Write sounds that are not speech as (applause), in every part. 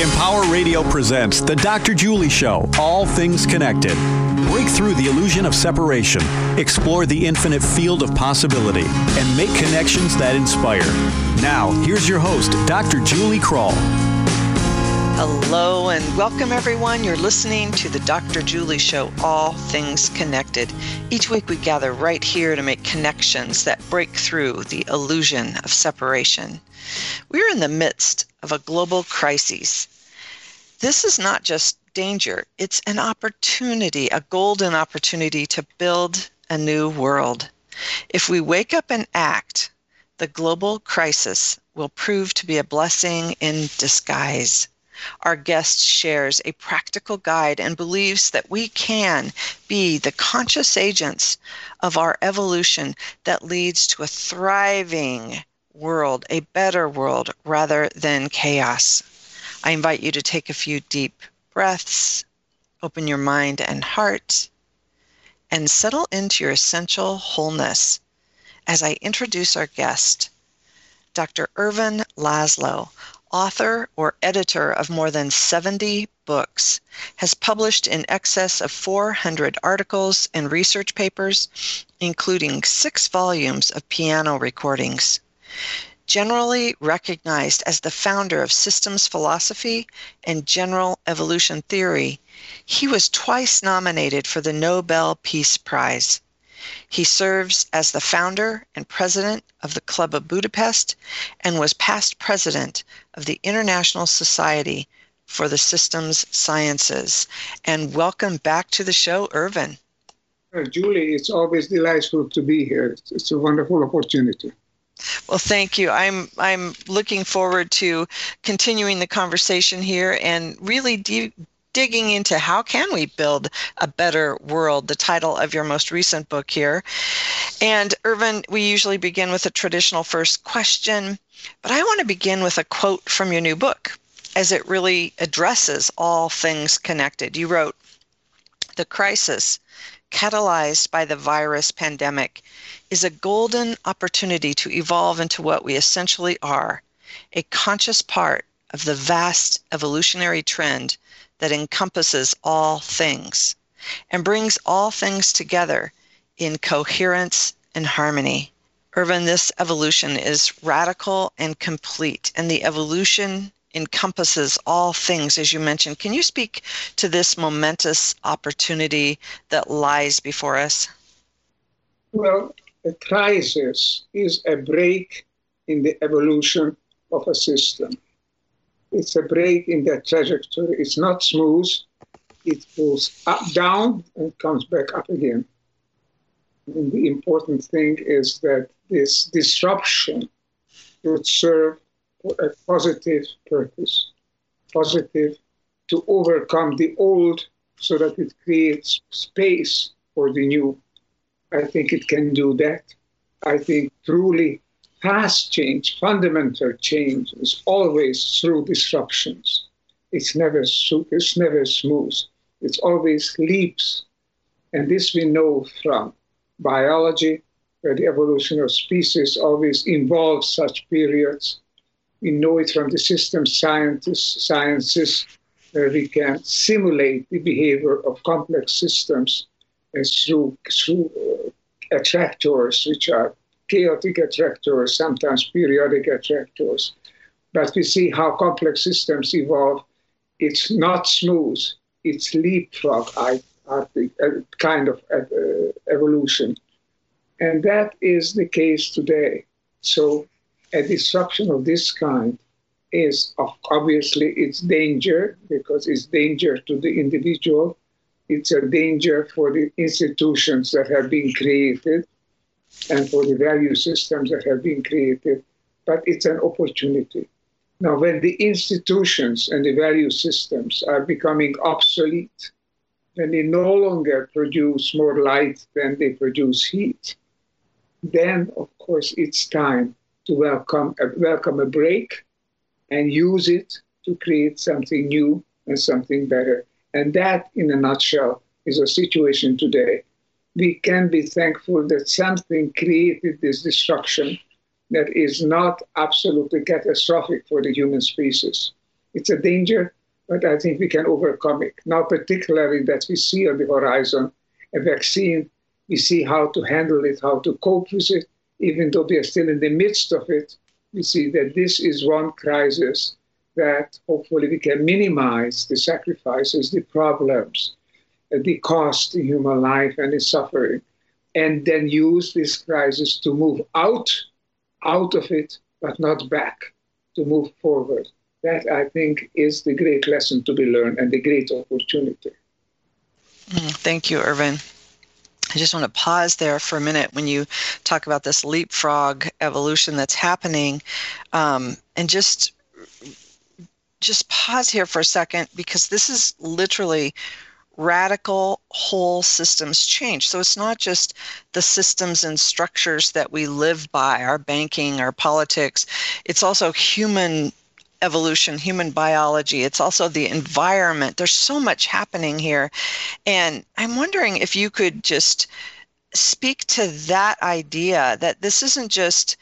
Empower Radio presents The Dr. Julie Show, All Things Connected. Break through the illusion of separation, explore the infinite field of possibility, and make connections that inspire. Now, here's your host, Dr. Julie Krull. Hello and welcome, everyone. You're listening to the Dr. Julie Show, All Things Connected. Each week we gather right here to make connections that break through the illusion of separation. We're in the midst of a global crisis. This is not just danger, it's an opportunity, a golden opportunity to build a new world. If we wake up and act, the global crisis will prove to be a blessing in disguise. Our guest shares a practical guide and believes that we can be the conscious agents of our evolution that leads to a thriving world, a better world, rather than chaos. I invite you to take a few deep breaths, open your mind and heart, and settle into your essential wholeness as I introduce our guest, Dr. Ervin Laszlo author or editor of more than 70 books, has published in excess of 400 articles and research papers, including six volumes of piano recordings. Generally recognized as the founder of systems philosophy and general evolution theory, he was twice nominated for the Nobel Peace Prize. He serves as the founder and president of the Club of Budapest and was past president of the International Society for the Systems Sciences. And welcome back to the show, Ervin. Uh, Julie, it's always delightful to be here. It's, it's a wonderful opportunity. Well, thank you. I'm I'm looking forward to continuing the conversation here and really deep digging into how can we build a better world, the title of your most recent book here. And Ervin we usually begin with a traditional first question, but I want to begin with a quote from your new book as it really addresses all things connected. You wrote, "The crisis catalyzed by the virus pandemic is a golden opportunity to evolve into what we essentially are, a conscious part of the vast evolutionary trend that encompasses all things and brings all things together in coherence and harmony. Ervin, this evolution is radical and complete, and the evolution encompasses all things, as you mentioned. Can you speak to this momentous opportunity that lies before us? Well, a crisis is a break in the evolution of a system it's a break in that trajectory. It's not smooth. It goes up, down, and comes back up again. And the important thing is that this disruption would serve a positive purpose, positive to overcome the old so that it creates space for the new. I think it can do that. I think truly fast change, fundamental change is always through disruptions. It's never, it's never smooth. It's always leaps. And this we know from biology, where the evolution of species always involves such periods. We know it from the system scientists, sciences, where we can simulate the behavior of complex systems through, through uh, attractors, which are chaotic attractors, sometimes periodic attractors. But we see how complex systems evolve. It's not smooth, it's leapfrog kind of uh, evolution. And that is the case today. So a disruption of this kind is obviously it's danger because it's danger to the individual. It's a danger for the institutions that have been created and for the value systems that have been created, but it's an opportunity. Now, when the institutions and the value systems are becoming obsolete, when they no longer produce more light than they produce heat, then, of course, it's time to welcome a, welcome a break and use it to create something new and something better. And that, in a nutshell, is a situation today we can be thankful that something created this destruction that is not absolutely catastrophic for the human species. It's a danger, but I think we can overcome it. Now, particularly that we see on the horizon a vaccine, we see how to handle it, how to cope with it, even though we are still in the midst of it. We see that this is one crisis that hopefully we can minimize the sacrifices, the problems, the cost in human life and in suffering, and then use this crisis to move out, out of it, but not back, to move forward. That I think is the great lesson to be learned and the great opportunity. Mm, thank you, Ervin. I just want to pause there for a minute when you talk about this leapfrog evolution that's happening, um, and just just pause here for a second because this is literally radical whole systems change. So it's not just the systems and structures that we live by, our banking, our politics. It's also human evolution, human biology. It's also the environment. There's so much happening here. And I'm wondering if you could just speak to that idea that this isn't just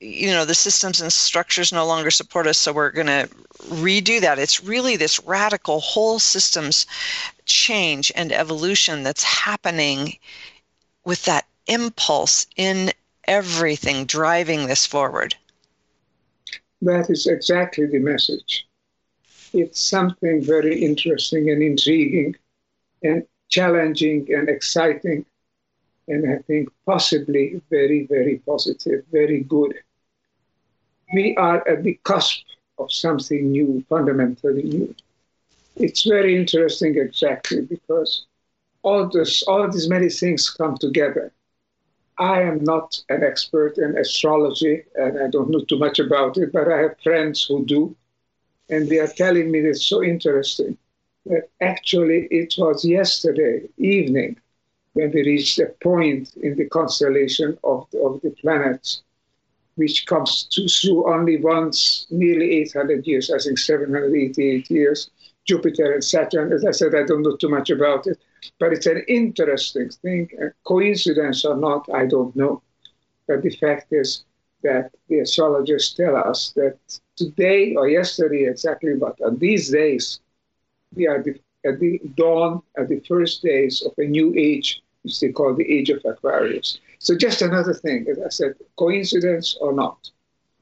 you know the systems and structures no longer support us so we're going to redo that. It's really this radical whole systems change and evolution that's happening with that impulse in everything driving this forward. That is exactly the message. It's something very interesting and intriguing and challenging and exciting and i think possibly very very positive very good we are at the cusp of something new, fundamentally new. It's very interesting, exactly, because all this, all these many things come together. I am not an expert in astrology, and I don't know too much about it, but I have friends who do, and they are telling me it's so interesting that actually it was yesterday evening when we reached a point in the constellation of the, of the planets which comes to, through only once, nearly 800 years, I think 788 years, Jupiter and Saturn. As I said, I don't know too much about it, but it's an interesting thing. A coincidence or not, I don't know. But the fact is that the astrologers tell us that today or yesterday, exactly, but on these days, we are at the dawn, at the first days of a new age, which they call the age of Aquarius. So just another thing, as I said, coincidence or not,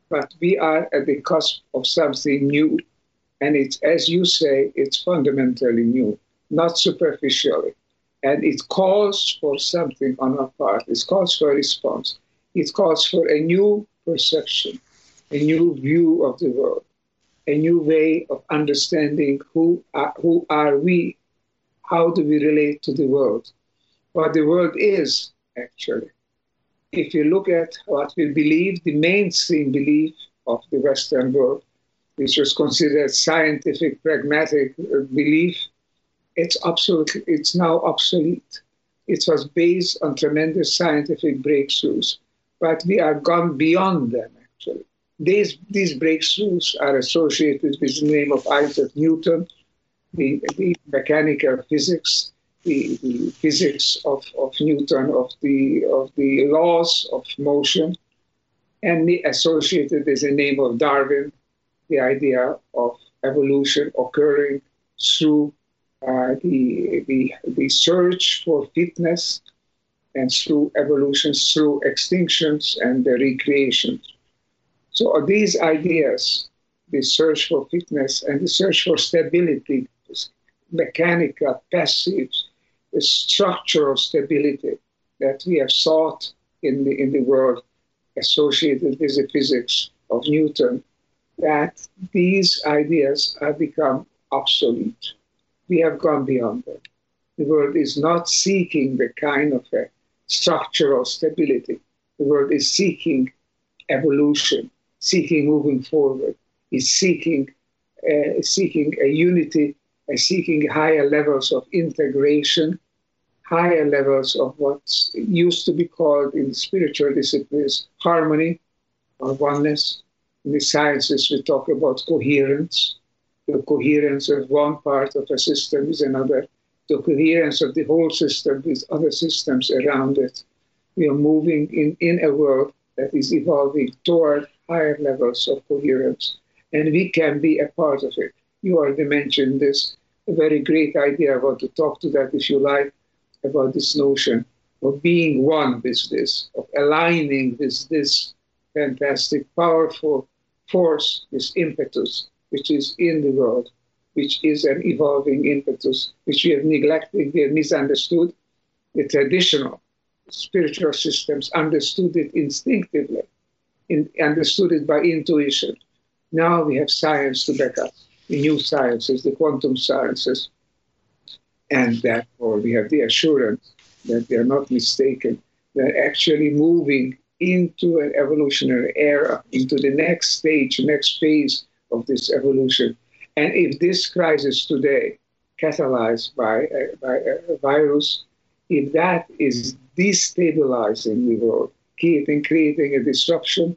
but we are at the cusp of something new. And it's, as you say, it's fundamentally new, not superficially. And it calls for something on our part. It calls for a response. It calls for a new perception, a new view of the world, a new way of understanding who are, who are we, how do we relate to the world, what the world is actually if you look at what we believe, the mainstream belief of the Western world, which was considered scientific, pragmatic uh, belief, it's absolutely, it's now obsolete. It was based on tremendous scientific breakthroughs, but we are gone beyond them, actually. These, these breakthroughs are associated with the name of Isaac Newton, the, the mechanical physics, the, the physics of, of Newton, of the, of the laws of motion, and the associated with the name of Darwin, the idea of evolution occurring through uh, the, the, the search for fitness and through evolution, through extinctions and the recreations. So these ideas, the search for fitness and the search for stability, mechanical, passive, structural stability that we have sought in the, in the world associated with the physics of Newton, that these ideas have become obsolete. We have gone beyond them. The world is not seeking the kind of a structural stability. The world is seeking evolution, seeking moving forward, is seeking, uh, seeking a unity, uh, seeking higher levels of integration higher levels of what used to be called in spiritual disciplines harmony or oneness. In the sciences, we talk about coherence, the coherence of one part of a system with another, the coherence of the whole system with other systems around it. We are moving in, in a world that is evolving toward higher levels of coherence. and we can be a part of it. You already mentioned this, a very great idea. I want to talk to that if you like, about this notion of being one with this, of aligning with this fantastic, powerful force, this impetus, which is in the world, which is an evolving impetus, which we have neglected, we have misunderstood. The traditional spiritual systems understood it instinctively, in, understood it by intuition. Now we have science to back up, the new sciences, the quantum sciences, and therefore we have the assurance that they are not mistaken. They're actually moving into an evolutionary era, into the next stage, next phase of this evolution. And if this crisis today, catalyzed by, uh, by a virus, if that is destabilizing the world, creating, creating a disruption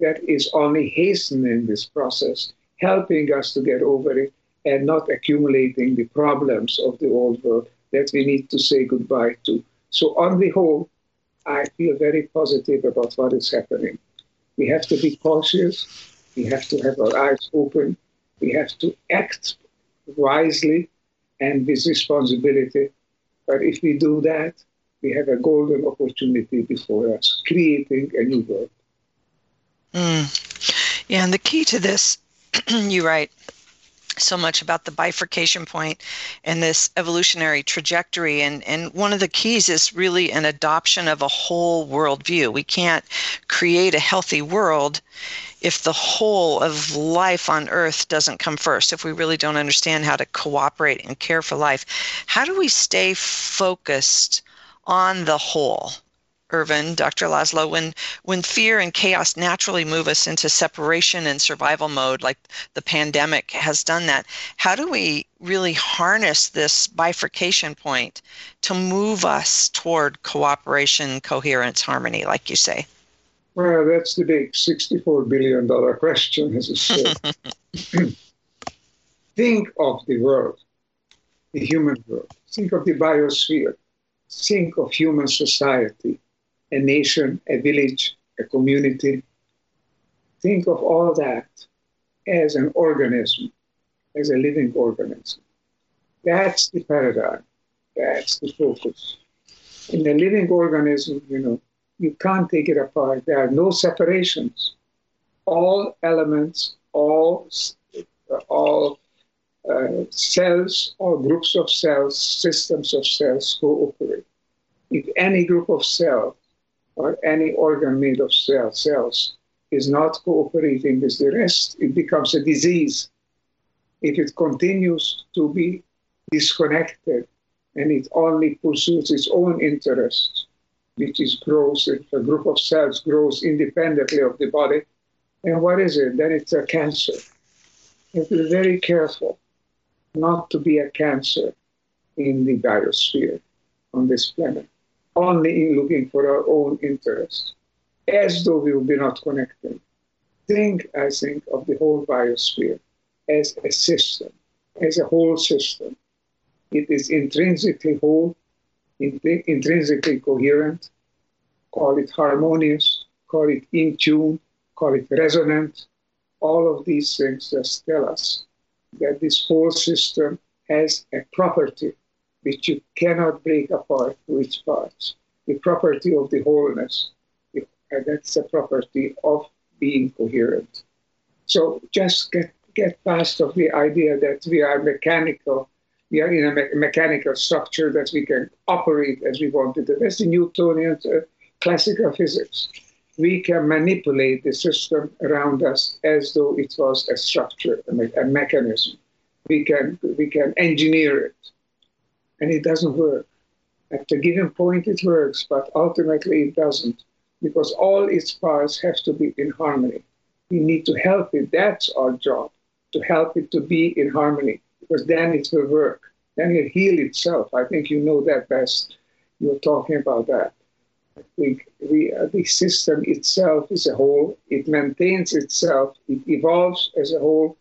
that is only hastening this process, helping us to get over it, and not accumulating the problems of the old world that we need to say goodbye to. So, on the whole, I feel very positive about what is happening. We have to be cautious. We have to have our eyes open. We have to act wisely and with responsibility. But if we do that, we have a golden opportunity before us, creating a new world. Mm. Yeah, and the key to this, (clears throat) you write, so much about the bifurcation point and this evolutionary trajectory. And, and one of the keys is really an adoption of a whole worldview. We can't create a healthy world if the whole of life on earth doesn't come first, if we really don't understand how to cooperate and care for life. How do we stay focused on the whole? Ervin, Dr. Laszlo, when when fear and chaos naturally move us into separation and survival mode, like the pandemic has done that, how do we really harness this bifurcation point to move us toward cooperation, coherence, harmony, like you say? Well, that's the big $64 billion question, as it said. (laughs) (clears throat) Think of the world, the human world. Think of the biosphere. Think of human society a nation, a village, a community. Think of all that as an organism, as a living organism. That's the paradigm. That's the focus. In a living organism, you know, you can't take it apart. There are no separations. All elements, all, all uh, cells, all groups of cells, systems of cells cooperate. If any group of cells or any organ made of cell, cells is not cooperating with the rest, it becomes a disease. If it continues to be disconnected and it only pursues its own interests, which is grows, if a group of cells grows independently of the body, and what is it? Then it's a cancer. You have to be very careful not to be a cancer in the biosphere on this planet only in looking for our own interests, as though we will be not connected. Think, I think, of the whole biosphere as a system, as a whole system. It is intrinsically whole, intrinsically coherent, call it harmonious, call it in tune, call it resonant. All of these things just tell us that this whole system has a property which you cannot break apart to its parts. The property of the wholeness, and that's the property of being coherent. So just get, get past of the idea that we are mechanical, we are in a me- mechanical structure that we can operate as we want to. That's the Newtonian uh, classical physics. We can manipulate the system around us as though it was a structure, a, me- a mechanism. We can, we can engineer it and it doesn't work. At a given point, it works, but ultimately it doesn't because all its parts have to be in harmony. We need to help it. That's our job, to help it to be in harmony because then it will work. Then it'll heal itself. I think you know that best. You're talking about that. I think we, uh, the system itself is a whole. It maintains itself. It evolves as a whole.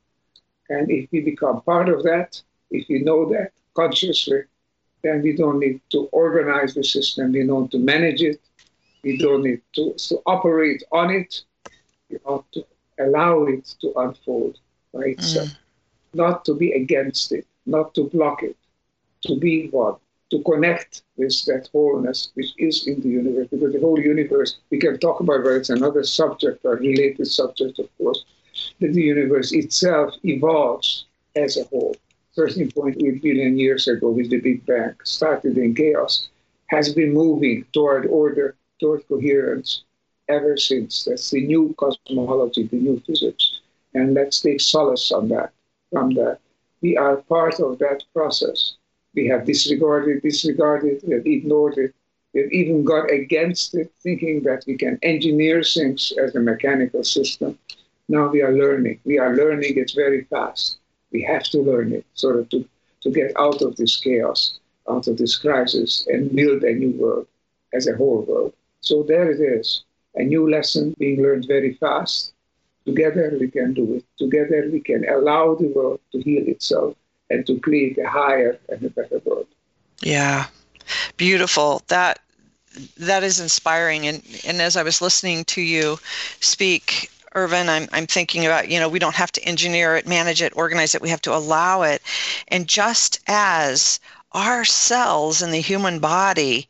And if we become part of that, if we know that consciously, then we don't need to organize the system, we don't need to manage it, we don't need to, to operate on it, we ought to allow it to unfold. by itself, mm. not to be against it, not to block it, to be one, to connect with that wholeness which is in the universe. Because the whole universe, we can talk about, but it's another subject, a related subject, of course, that the universe itself evolves as a whole. 13.8 billion years ago with the Big Bang, started in chaos, has been moving toward order, toward coherence ever since. That's the new cosmology, the new physics. And let's take solace on that, from that. We are part of that process. We have disregarded, disregarded, we have ignored it, we have even got against it, thinking that we can engineer things as a mechanical system. Now we are learning. We are learning it very fast. We have to learn it sort of to, to get out of this chaos, out of this crisis, and build a new world as a whole world. So there it is, a new lesson being learned very fast. Together we can do it. Together we can allow the world to heal itself and to create a higher and a better world. Yeah, beautiful. That that is inspiring. And and as I was listening to you speak, Ervin, I'm, I'm thinking about, you know, we don't have to engineer it, manage it, organize it. We have to allow it. And just as our cells in the human body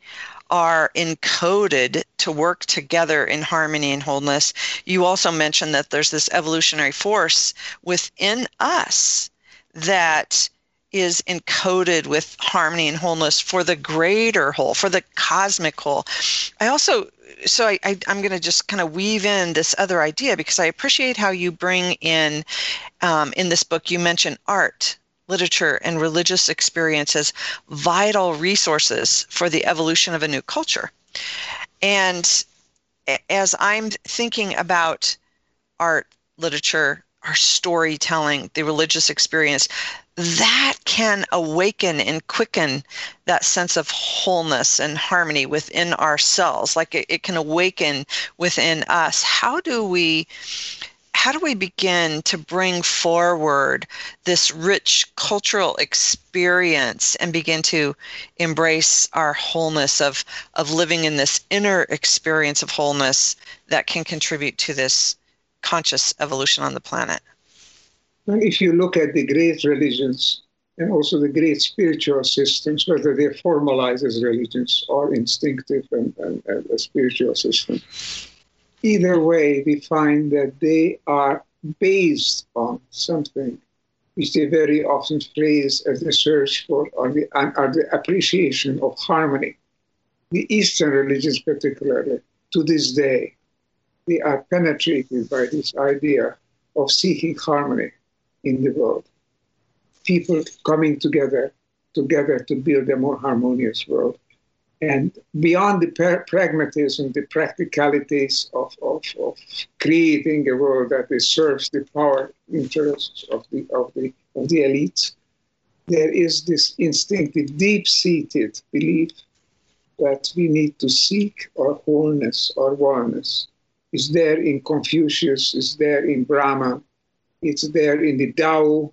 are encoded to work together in harmony and wholeness, you also mentioned that there's this evolutionary force within us that is encoded with harmony and wholeness for the greater whole, for the cosmic whole. I also so I, I, am going to just kind of weave in this other idea because I appreciate how you bring in um, in this book. You mention art, literature, and religious experience as vital resources for the evolution of a new culture. And as I'm thinking about art, literature, our storytelling, the religious experience, that can awaken and quicken that sense of wholeness and harmony within ourselves. Like it, it, can awaken within us. How do we how do we begin to bring forward this rich cultural experience and begin to embrace our wholeness of of living in this inner experience of wholeness that can contribute to this conscious evolution on the planet and if you look at the great religions and also the great spiritual systems, whether they're formalized as religions or instinctive and, and, and a spiritual system, either way, we find that they are based on something which they very often phrase as the search for or the, or the appreciation of harmony. The Eastern religions, particularly, to this day, they are penetrated by this idea of seeking harmony in the world. People coming together, together to build a more harmonious world. And beyond the pragmatism, the practicalities of, of, of creating a world that serves the power interests of the, of the, of the elites, there is this instinctive, deep-seated belief that we need to seek our wholeness, our oneness. Is there in Confucius, is there in Brahma, it's there in the Tao,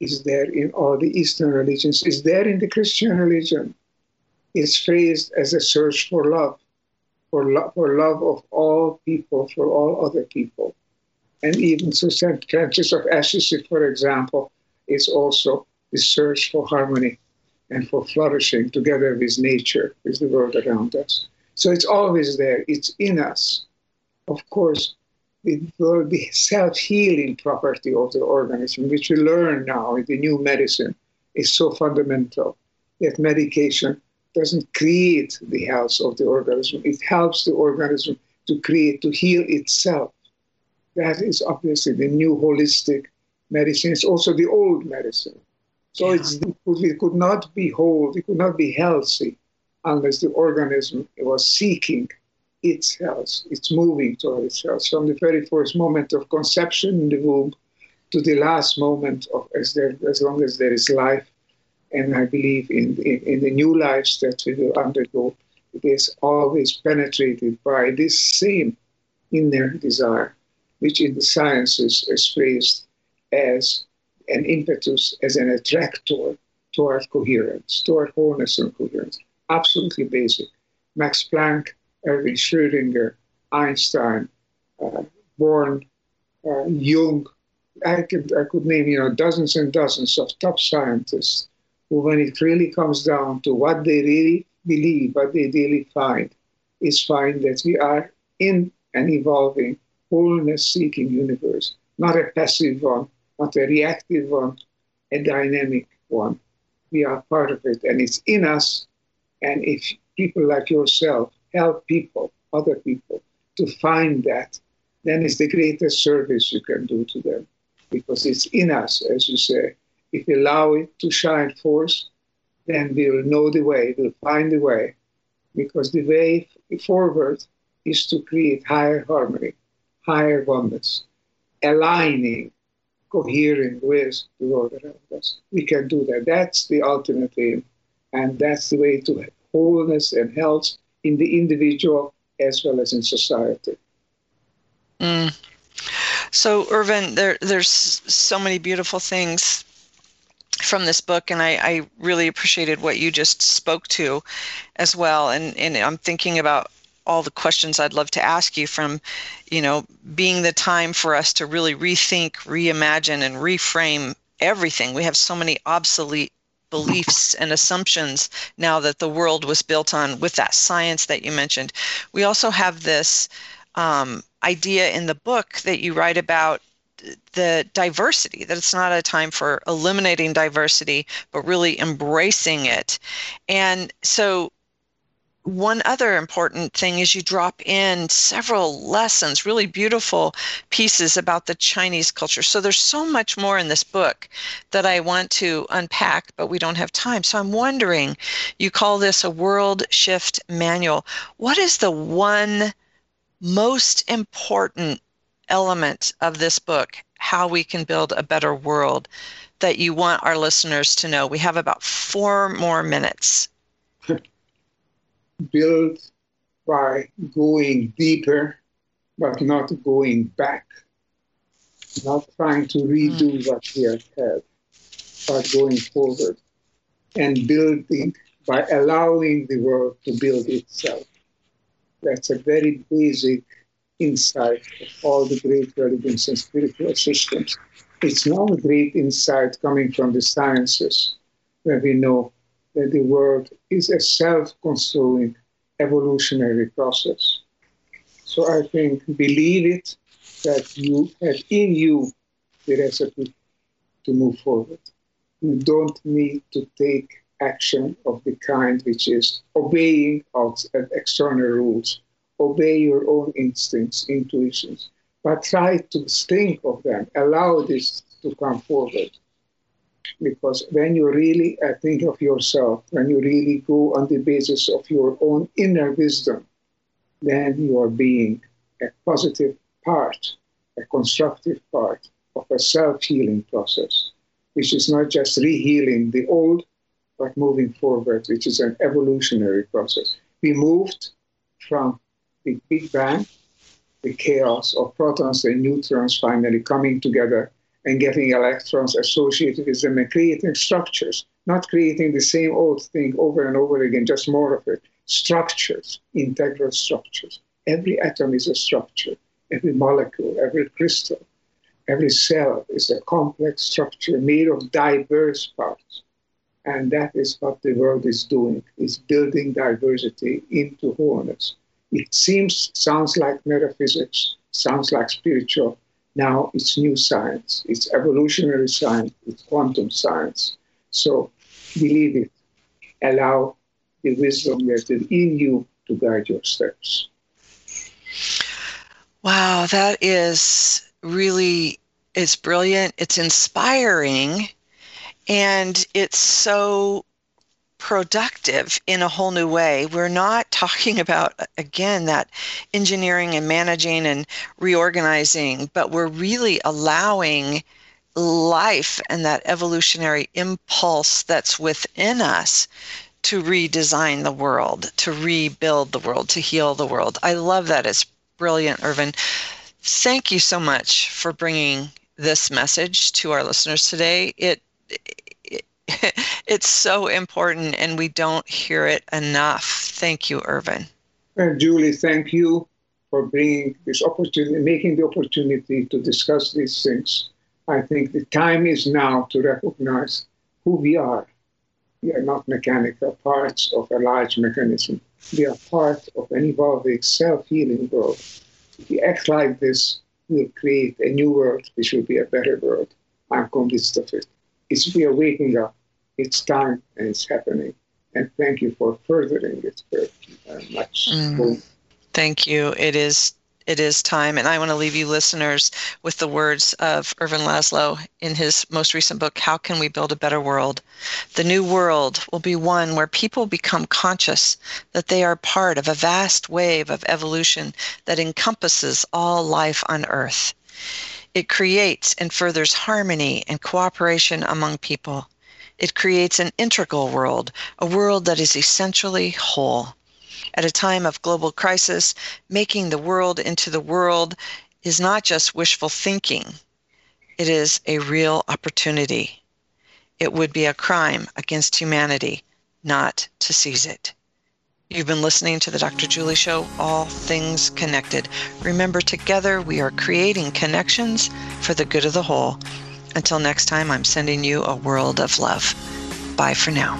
it's there in all the Eastern religions, it's there in the Christian religion. It's phrased as a search for love, for, lo- for love of all people, for all other people. And even so, St. Francis of Assisi, for example, is also the search for harmony and for flourishing together with nature, with the world around us. So it's always there, it's in us. Of course, the self-healing property of the organism, which we learn now in the new medicine, is so fundamental that medication doesn't create the health of the organism. It helps the organism to create, to heal itself. That is obviously the new holistic medicine. It's also the old medicine. So yeah. it could not be whole, it could not be healthy unless the organism was seeking its health. It's moving toward its health from the very first moment of conception in the womb to the last moment of as there as long as there is life. And I believe in, in, in the new lives that we will undergo, it is always penetrated by this same inner desire, which in the sciences is phrased as an impetus, as an attractor toward coherence, toward wholeness and coherence. Absolutely basic. Max Planck Erwin Schrödinger, Einstein, uh, Born, uh, Jung, I could I could name you know dozens and dozens of top scientists who, when it really comes down to what they really believe, what they really find, is find that we are in an evolving, wholeness-seeking universe, not a passive one, not a reactive one, a dynamic one. We are part of it, and it's in us. And if people like yourself help people, other people, to find that, then it's the greatest service you can do to them because it's in us, as you say. If we allow it to shine forth, then we'll know the way, we'll find the way, because the way forward is to create higher harmony, higher oneness, aligning, cohering with the world around us. We can do that. That's the ultimate aim, and that's the way to wholeness and health in the individual as well as in society. Mm. So, Ervin, there, there's so many beautiful things from this book, and I, I, really appreciated what you just spoke to as well. And, and I'm thinking about all the questions I'd love to ask you from, you know, being the time for us to really rethink, reimagine, and reframe everything. We have so many obsolete beliefs and assumptions now that the world was built on with that science that you mentioned. We also have this um, idea in the book that you write about the diversity that it's not a time for eliminating diversity but really embracing it and so one other important thing is you drop in several lessons, really beautiful pieces about the Chinese culture. So there's so much more in this book that I want to unpack, but we don't have time. So I'm wondering, you call this a world shift manual. What is the one most important element of this book, how we can build a better world, that you want our listeners to know? We have about four more minutes. (laughs) build by going deeper, but not going back, not trying to redo mm. what we have had, but going forward and building by allowing the world to build itself. That's a very basic insight of all the great religions and spiritual systems. It's not a great insight coming from the sciences, where we know that the world is a self-construing evolutionary process. So I think believe it that you have in you the recipe to move forward. You don't need to take action of the kind which is obeying out external rules, obey your own instincts, intuitions, but try to think of them, allow this to come forward because when you really uh, think of yourself, when you really go on the basis of your own inner wisdom, then you are being a positive part, a constructive part of a self healing process, which is not just rehealing the old, but moving forward, which is an evolutionary process. We moved from the Big Bang, the chaos of protons and neutrons finally coming together and getting electrons associated with them and creating structures, not creating the same old thing over and over again, just more of it. Structures, integral structures. Every atom is a structure, every molecule, every crystal, every cell is a complex structure made of diverse parts. And that is what the world is doing, is building diversity into wholeness. It seems, sounds like metaphysics, sounds like spiritual, now it's new science, it's evolutionary science, it's quantum science. So believe it, allow the wisdom that is in you to guide your steps. Wow, that is really it's brilliant, it's inspiring, and it's so productive in a whole new way. We're not (laughs) talking about, again, that engineering and managing and reorganizing, but we're really allowing life and that evolutionary impulse that's within us to redesign the world, to rebuild the world, to heal the world. I love that. It's brilliant, Ervin. Thank you so much for bringing this message to our listeners today. It (laughs) it's so important and we don't hear it enough. Thank you, Ervin. And Julie, thank you for bringing this opportunity, making the opportunity to discuss these things. I think the time is now to recognize who we are. We are not mechanical parts of a large mechanism. We are part of an evolving, self healing world. If we act like this, we'll create a new world which will be a better world. I'm convinced of it. It's we are waking up. It's time and it's happening. And thank you for furthering it very much. Mm. Thank you. It is it is time. And I want to leave you listeners with the words of Ervin Laszlo in his most recent book, How Can We Build a Better World? The new world will be one where people become conscious that they are part of a vast wave of evolution that encompasses all life on Earth. It creates and furthers harmony and cooperation among people. It creates an integral world, a world that is essentially whole. At a time of global crisis, making the world into the world is not just wishful thinking, it is a real opportunity. It would be a crime against humanity not to seize it. You've been listening to the Dr. Julie Show, All Things Connected. Remember, together we are creating connections for the good of the whole. Until next time, I'm sending you a world of love. Bye for now.